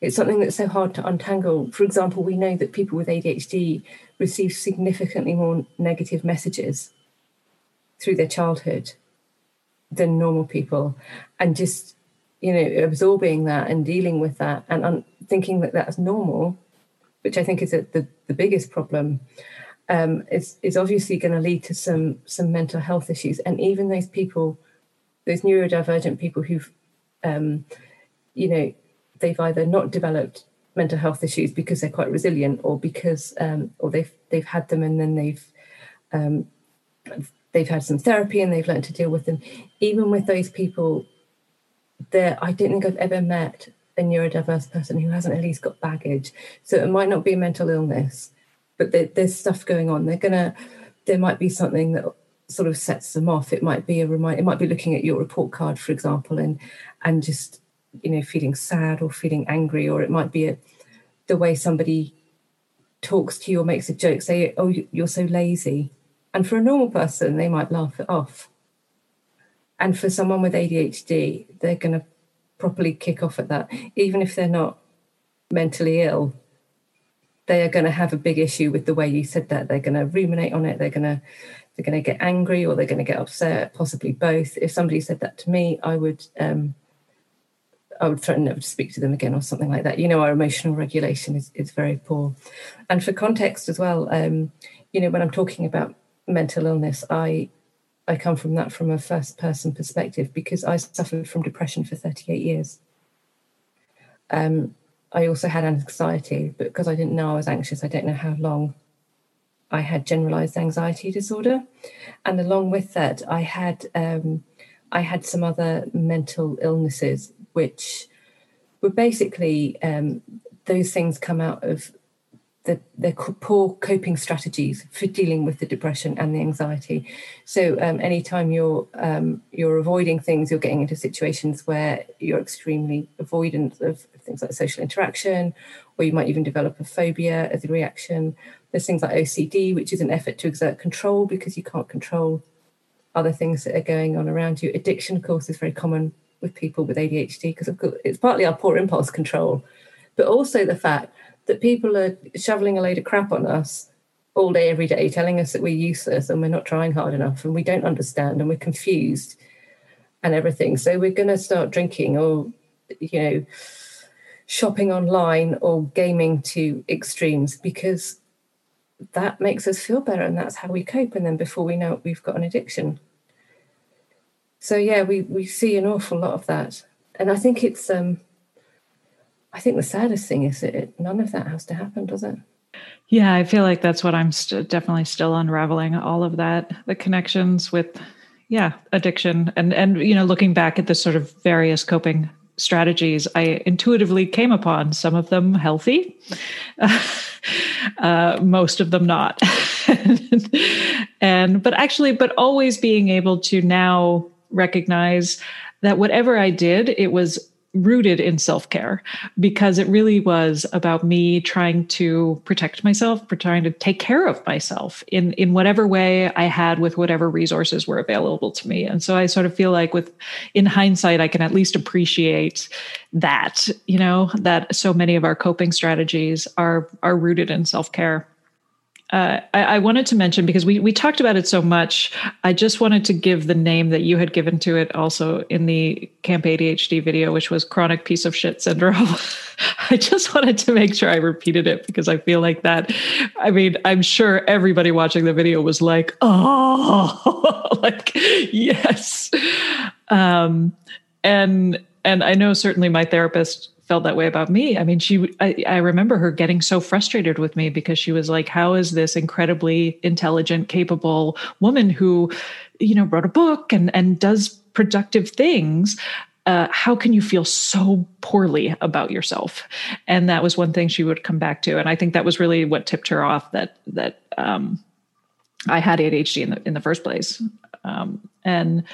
It's something that's so hard to untangle. For example, we know that people with ADHD receive significantly more negative messages through their childhood than normal people. And just you know absorbing that and dealing with that and un- thinking that that's normal which i think is the, the biggest problem um, is, is obviously going to lead to some some mental health issues. And even those people those neurodivergent people who've um, you know they've either not developed mental health issues because they're quite resilient or because um, or they've they've had them and then they've um, they've had some therapy and they've learned to deal with them. Even with those people, there I don't think I've ever met a neurodiverse person who hasn't at least got baggage. So it might not be a mental illness, but there, there's stuff going on. They're gonna there might be something that sort of sets them off. It might be a remind. It might be looking at your report card, for example, and and just you know feeling sad or feeling angry, or it might be a, the way somebody talks to you or makes a joke. Say, "Oh, you're so lazy," And for a normal person, they might laugh it off. And for someone with ADHD, they're going to properly kick off at that, even if they're not mentally ill. They are going to have a big issue with the way you said that. They're going to ruminate on it. They're going to they're going to get angry or they're going to get upset, possibly both. If somebody said that to me, I would um, I would threaten never to speak to them again or something like that. You know, our emotional regulation is, is very poor. And for context as well, um, you know, when I'm talking about mental illness, I I come from that from a first person perspective because I suffered from depression for 38 years. Um, I also had anxiety, but because I didn't know I was anxious, I don't know how long. I had generalized anxiety disorder, and along with that, I had um, I had some other mental illnesses, which were basically um, those things come out of the, the poor coping strategies for dealing with the depression and the anxiety. So um, anytime you're um, you're avoiding things, you're getting into situations where you're extremely avoidant of things like social interaction, or you might even develop a phobia as a reaction. There's things like OCD, which is an effort to exert control because you can't control other things that are going on around you. Addiction, of course, is very common with people with ADHD because it's partly our poor impulse control but also the fact that people are shoveling a load of crap on us all day, every day, telling us that we're useless and we're not trying hard enough and we don't understand and we're confused and everything. So we're going to start drinking or, you know, shopping online or gaming to extremes because that makes us feel better and that's how we cope. And then before we know it, we've got an addiction. So yeah, we, we see an awful lot of that. And I think it's um I think the saddest thing is that it, none of that has to happen, does it? Yeah, I feel like that's what I'm st- definitely still unraveling all of that, the connections with, yeah, addiction, and and you know, looking back at the sort of various coping strategies, I intuitively came upon some of them healthy, uh, most of them not, and but actually, but always being able to now recognize that whatever I did, it was rooted in self care because it really was about me trying to protect myself, trying to take care of myself in in whatever way I had with whatever resources were available to me. And so I sort of feel like with in hindsight, I can at least appreciate that, you know, that so many of our coping strategies are are rooted in self care. Uh, I, I, wanted to mention because we we talked about it so much. I just wanted to give the name that you had given to it also in the Camp ADHD video, which was chronic piece of shit syndrome. I just wanted to make sure I repeated it because I feel like that. I mean, I'm sure everybody watching the video was like, "Oh, like yes," um, and and I know certainly my therapist felt that way about me. I mean, she, I, I, remember her getting so frustrated with me because she was like, how is this incredibly intelligent, capable woman who, you know, wrote a book and, and does productive things? Uh, how can you feel so poorly about yourself? And that was one thing she would come back to. And I think that was really what tipped her off that, that, um, I had ADHD in the, in the first place. Um, and,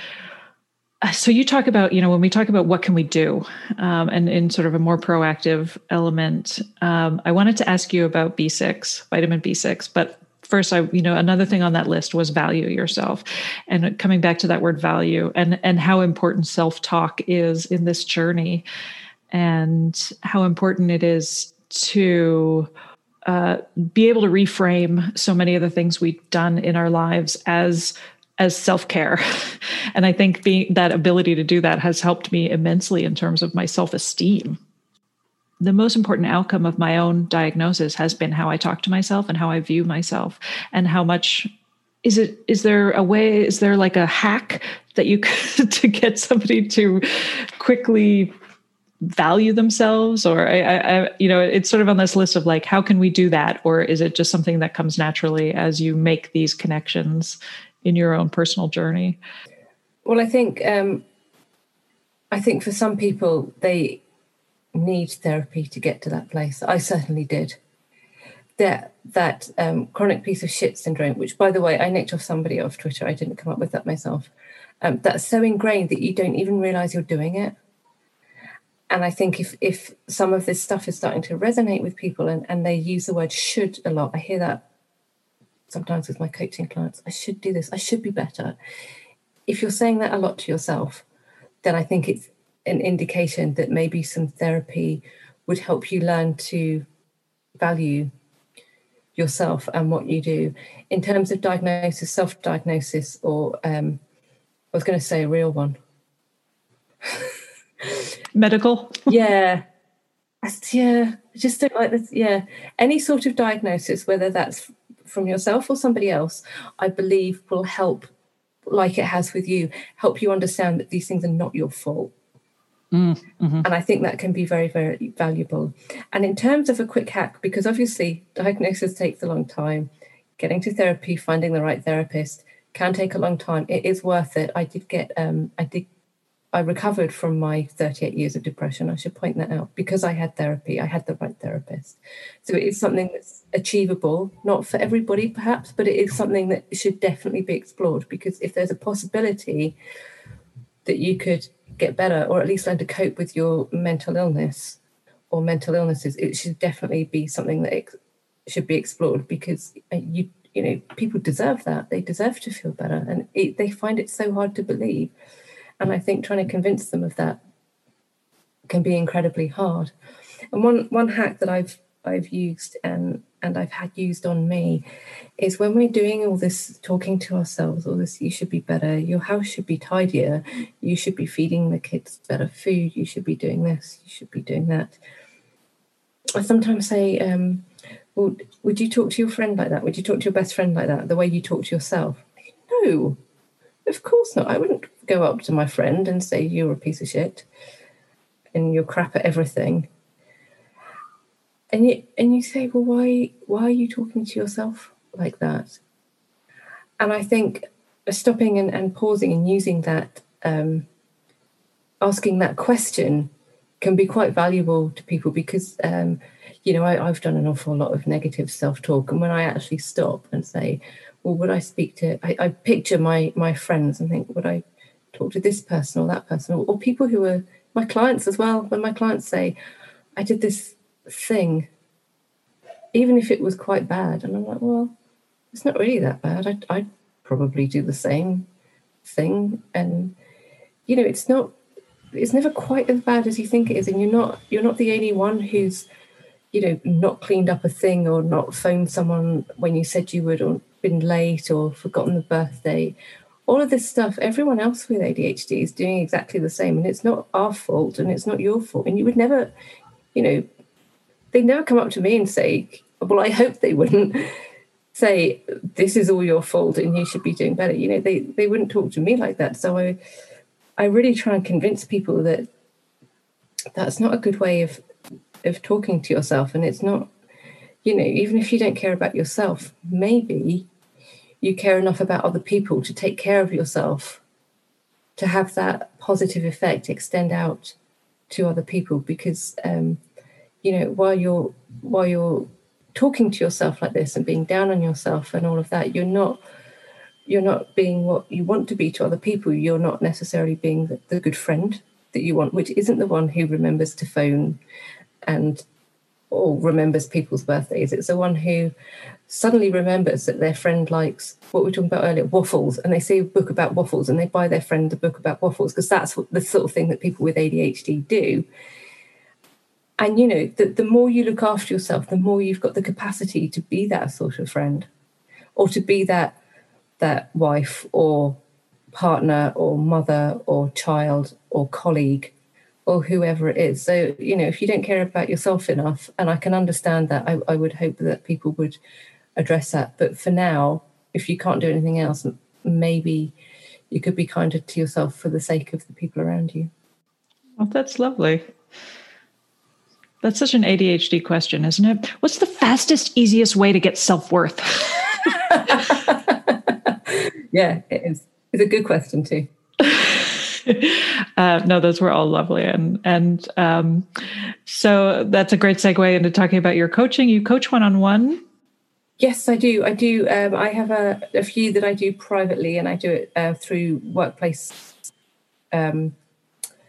so you talk about you know when we talk about what can we do um, and in sort of a more proactive element um, i wanted to ask you about b6 vitamin b6 but first i you know another thing on that list was value yourself and coming back to that word value and and how important self-talk is in this journey and how important it is to uh, be able to reframe so many of the things we've done in our lives as as self-care. And i think being that ability to do that has helped me immensely in terms of my self-esteem. The most important outcome of my own diagnosis has been how i talk to myself and how i view myself and how much is it is there a way is there like a hack that you could to get somebody to quickly value themselves? Or I, I, you know it's sort of on this list of like how can we do that? Or is it just something that comes naturally as you make these connections in your own personal journey? Well, I think um, I think for some people they need therapy to get to that place. I certainly did. That that um, chronic piece of shit syndrome, which by the way, I nicked off somebody off Twitter. I didn't come up with that myself. Um, that's so ingrained that you don't even realize you're doing it. And I think if if some of this stuff is starting to resonate with people and, and they use the word should a lot, I hear that sometimes with my coaching clients I should do this, I should be better. If you're saying that a lot to yourself, then I think it's an indication that maybe some therapy would help you learn to value yourself and what you do. In terms of diagnosis, self diagnosis, or um, I was going to say a real one. Medical? yeah. I, yeah, I just don't like this. Yeah. Any sort of diagnosis, whether that's from yourself or somebody else, I believe will help, like it has with you, help you understand that these things are not your fault. Mm, hmm And I think that can be very, very valuable. And in terms of a quick hack, because obviously diagnosis takes a long time, getting to therapy, finding the right therapist can take a long time. It is worth it. I did get, um, I did I recovered from my 38 years of depression. I should point that out because I had therapy. I had the right therapist. So it is something that's achievable, not for everybody perhaps, but it is something that should definitely be explored because if there's a possibility that you could get better or at least learn to cope with your mental illness or mental illnesses, it should definitely be something that should be explored because uh, you you know people deserve that. They deserve to feel better, and it, they find it so hard to believe and I think trying to convince them of that can be incredibly hard. And one one hack that I've I've used and and I've had used on me is when we're doing all this talking to ourselves, all this you should be better, your house should be tidier, you should be feeding the kids better food, you should be doing this, you should be doing that. I sometimes say, um, well, would you talk to your friend like that? Would you talk to your best friend like that? The way you talk to yourself? No, of course not. I wouldn't go up to my friend and say you're a piece of shit and you're crap at everything. And you and you say well why why are you talking to yourself like that? And i think stopping and, and pausing and using that um, asking that question can be quite valuable to people because um, you know I, have done an awful lot of negative self-talk. And when i actually stop and say well would i speak to I, I picture my my friends and think would i talk to this person or that person or, or people who are my clients as well when my clients say i did this thing, even if it was quite bad. And I'm like, well, it's not really that bad. I'd, I'd probably do the same thing. And, you know, it's not, it's never quite as bad as you think it is. And you're not, you're not the only one who's, you know, not cleaned up a thing or not phoned someone when you said you would or been late or forgotten the birthday all of this stuff, everyone else with ADHD is doing exactly the same. And it's not our fault and it's not your fault. And you would never, you know, they never come up to me and say, well, I hope they wouldn't say, this is all your fault and you should be doing better. You know, they, they wouldn't talk to me like that. So I, I really try and convince people that that's not a good way of, of talking to yourself. And it's not, you know, even if you don't care about yourself, maybe you care enough about other people to take care of yourself, to have that positive effect extend out to other people because um, you know while you're while you're talking to yourself like this and being down on yourself and all of that you're not you're not being what you want to be to other people. You're not necessarily being the, the good friend that you want which isn't the one who remembers to phone and or remembers people's birthdays. It's the one who suddenly remembers that their friend likes what we were talking about earlier waffles. And they see a book about waffles and they buy their friend a book about waffles because that's the sort of thing that people with adhd do. And you know the, the more you look after yourself the more you've got the capacity to be that sort of friend or to be that that wife or partner or mother or child or colleague or whoever it is so you know if you don't care about yourself enough and i can understand that i, I would hope that people would address that but for now if you can't do anything else maybe you could be kinder to yourself for the sake of the people around you well that's lovely that's such an ADHD question, isn't it? What's the fastest, easiest way to get self worth? yeah, it is. It's a good question too. uh, no, those were all lovely, and and um, so that's a great segue into talking about your coaching. You coach one on one. Yes, I do. I do. Um, I have a, a, few that I do privately, and I do it uh, through workplace um,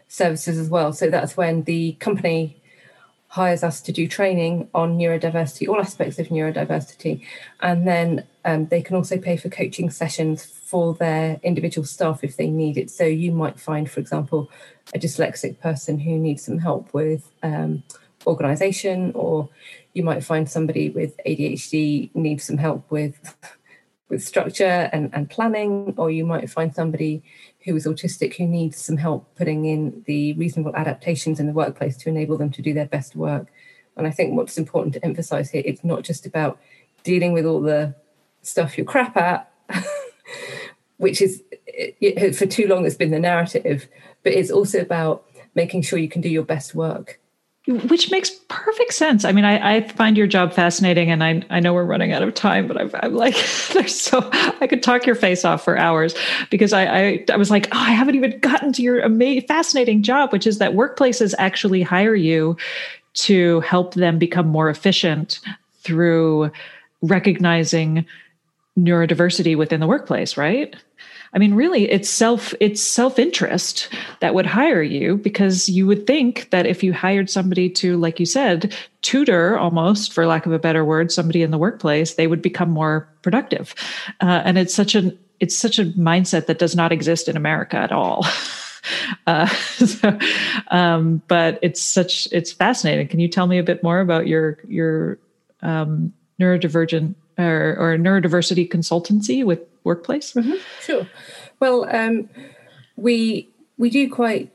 services as well. So that's when the company hires us to do training on neurodiversity, all aspects of neurodiversity. And then um, they can also pay for coaching sessions for their individual staff if they need it. So you might find, for example, a dyslexic person who needs some help with um, organization, or you might find somebody with ADHD needs some help with with structure and, and planning, or you might find somebody who is autistic who needs some help putting in the reasonable adaptations in the workplace to enable them to do their best work. And I think what's important to emphasize here, it's not just about dealing with all the stuff you're crap at, which is it, for too long has been the narrative, but it's also about making sure you can do your best work which makes perfect sense. I mean, I, I, find your job fascinating, and I, I know we're running out of time, but i am like, there's so I could talk your face off for hours because I, I, I was like, oh, I haven't even gotten to your amazing, fascinating job, which is that workplaces actually hire you to help them become more efficient through recognizing neurodiversity within the workplace, right? I mean, really, it's self it's self interest that would hire you because you would think that if you hired somebody to, like you said, tutor almost, for lack of a better word, somebody in the workplace, they would become more productive. Uh, and it's such an it's such a mindset that does not exist in America at all. uh, so, um, but it's such it's fascinating. Can you tell me a bit more about your your um, neurodivergent or, or neurodiversity consultancy with workplace? Mm-hmm. Sure. Well, um, we we do quite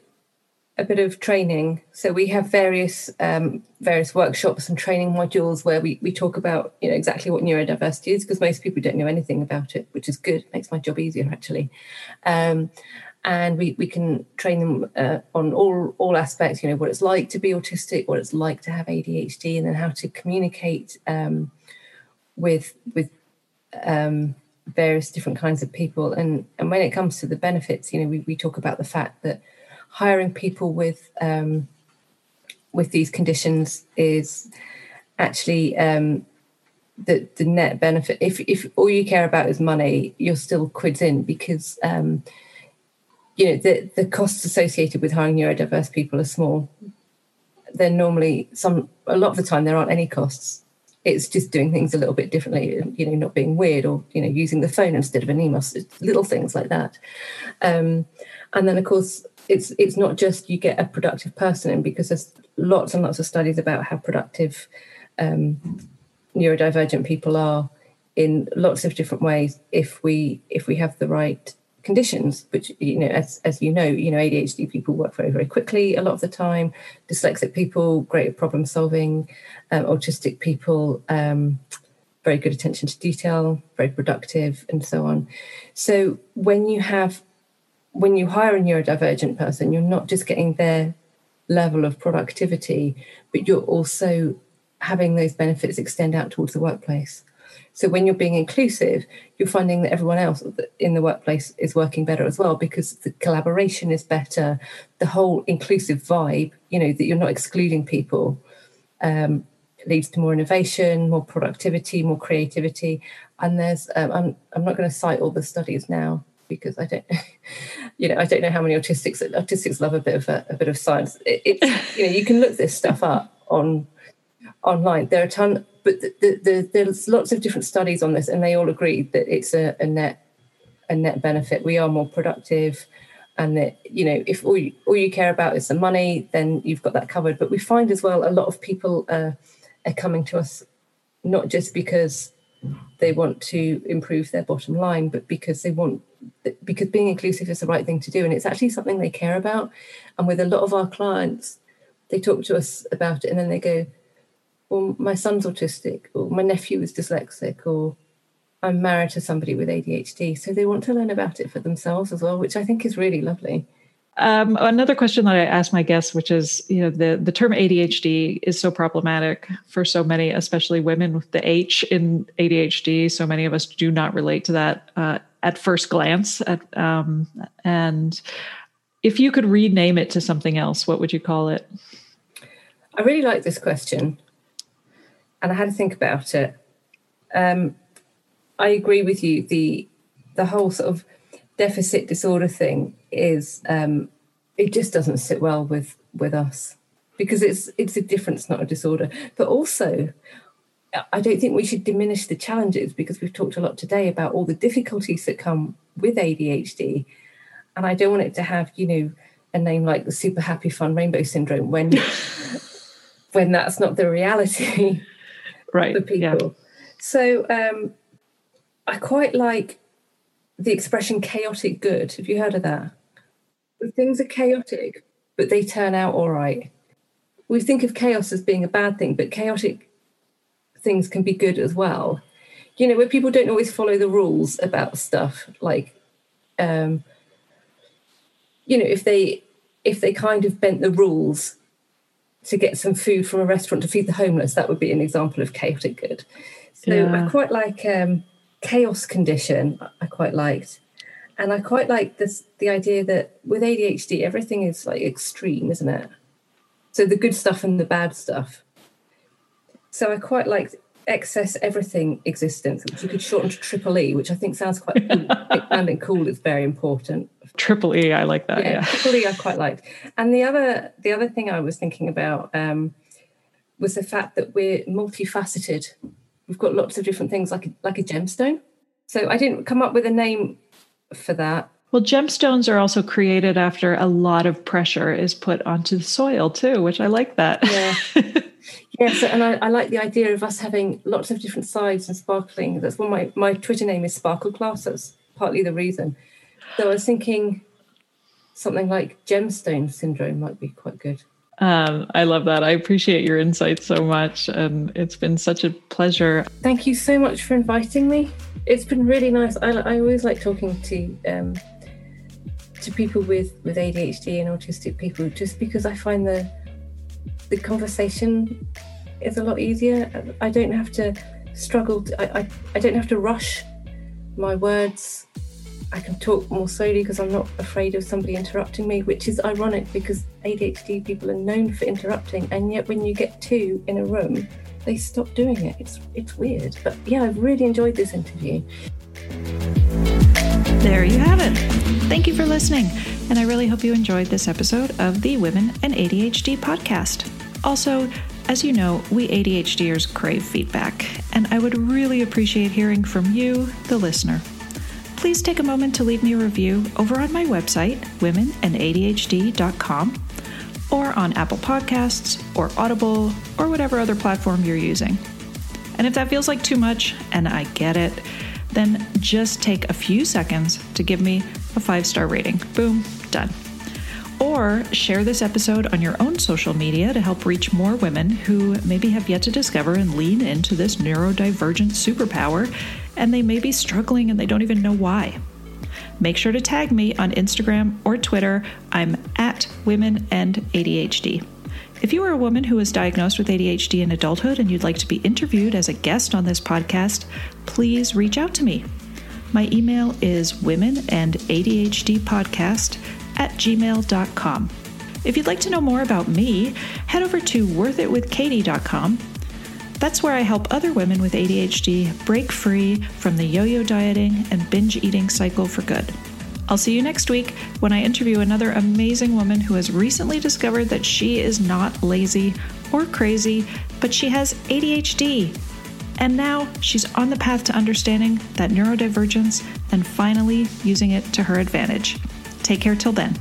a bit of training. So we have various um, various workshops and training modules where we, we talk about you know exactly what neurodiversity is because most people don't know anything about it, which is good. makes my job easier actually. Um, and we, we can train them uh, on all all aspects. You know what it's like to be autistic, what it's like to have ADHD, and then how to communicate um, with with um, various different kinds of people. And and when it comes to the benefits, you know we, we talk about the fact that hiring people with um, with these conditions is actually um, the the net benefit. If if all you care about is money, you're still quids in because um, you know the the costs associated with hiring neurodiverse people are small. Then normally some a lot of the time there aren't any costs. It's just doing things a little bit differently, you know, not being weird or you know using the phone instead of an email, little things like that. Um, and then of course it's it's not just you get a productive person in because there's lots and lots of studies about how productive um, neurodivergent people are in lots of different ways if we if we have the right conditions which you know as, as you know you know adhd people work very very quickly a lot of the time. Dyslexic people great at problem solving. Um, autistic people um, very good attention to detail very productive and so on. So when you have when you hire a neurodivergent person, you're not just getting their level of productivity, but you're also having those benefits extend out towards the workplace. So when you're being inclusive, you're finding that everyone else in the workplace is working better as well because the collaboration is better. The whole inclusive vibe, you know, that you're not excluding people, um, leads to more innovation, more productivity, more creativity. And there's, um, I'm, I'm not going to cite all the studies now, because I don't, you know, I don't know how many autistics autistics love a bit of a, a bit of science. It, it's you know you can look this stuff up on online. There are a ton, but the, the, the, there's lots of different studies on this, and they all agree that it's a, a net a net benefit. We are more productive, and that you know if all you, all you care about is the money, then you've got that covered. But we find as well a lot of people are coming to us not just because they want to improve their bottom line, but because they want because being inclusive is the right thing to do and it's actually something they care about and with a lot of our clients they talk to us about it and then they go well my son's autistic or my nephew is dyslexic or i'm married to somebody with adhd so they want to learn about it for themselves as well which i think is really lovely um, another question that I ask my guests, which is, you know, the the term ADHD is so problematic for so many, especially women with the H in ADHD. So many of us do not relate to that uh, at first glance. At, um, and if you could rename it to something else, what would you call it? I really like this question, and I had to think about it. Um, I agree with you. The the whole sort of deficit disorder thing is um, it just doesn't sit well with with us because it's it's a difference, not a disorder. But also, I don't think we should diminish the challenges because we've talked a lot today about all the difficulties that come with ADHD, and I don't want it to have you know a name like the super happy fun rainbow syndrome when when that's not the reality right for people. Yeah. So um, I quite like the expression chaotic good. Have you heard of that? Things are chaotic, but they turn out all right. We think of chaos as being a bad thing, but chaotic things can be good as well. You know, where people don't always follow the rules about stuff, like, um, you know, if they if they kind of bent the rules to get some food from a restaurant to feed the homeless, that would be an example of chaotic good. So yeah. I quite like um, chaos condition. I quite liked, and I quite like this the idea that with ADHD everything is like extreme, isn't it? So the good stuff and the bad stuff. So I quite liked excess everything existence, which you could shorten to triple E, which I think sounds quite cool. and cool It's very important. Triple E, I like that. Yeah, yeah. triple E, I quite liked. And the other, the other thing I was thinking about um, was the fact that we're multifaceted. We've got lots of different things, like a, like a gemstone. So I didn't come up with a name for that. Well, gemstones are also created after a lot of pressure is put onto the soil too, which I like that. Yeah. yes, and I, I, like the idea of us having lots of different sides and sparkling. That's why my, my Twitter name is Sparkle Class. That's partly the reason. So I was thinking something like gemstone syndrome might be quite good. Um, I love that. I appreciate your insights so much. And it's been such a pleasure. Thank you so much for inviting me. It's been really nice. I, I always like talking to um, to people with, with ADHD and autistic people just because I find the the conversation is a lot easier. I don't have to struggle. To, I, I, I don't have to rush my words I can talk more slowly because I'm not afraid of somebody interrupting me, which is ironic because ADHD people are known for interrupting, and yet when you get two in a room, they stop doing it. It's it's weird, but yeah, I've really enjoyed this interview. There you have it. Thank you for listening, and I really hope you enjoyed this episode of the Women and ADHD podcast. Also, as you know, we ADHDers crave feedback, and I would really appreciate hearing from you, the listener please take a moment to leave me a review over on my website, womenandadhd.com, or on Apple Podcasts, or Audible, or whatever other platform you're using. And if that feels like too much, and I get it, then just take a few seconds to give me a five star rating. Boom, done. Or share this episode on your own social media to help reach more women who maybe have yet to discover and lean into this neurodivergent superpower and they may be struggling and they don't even know why. Make sure to tag me on Instagram or Twitter. I'm at Women and ADHD. If you are a woman who was diagnosed with ADHD in adulthood and you'd like to be interviewed as a guest on this podcast, please reach out to me. My email is women and ADHD podcast at gmail.com. If you'd like to know more about me, head over to worthitwithkatie.com that's where I help other women with ADHD break free from the yo yo dieting and binge eating cycle for good. I'll see you next week when I interview another amazing woman who has recently discovered that she is not lazy or crazy, but she has ADHD. And now she's on the path to understanding that neurodivergence and finally using it to her advantage. Take care till then.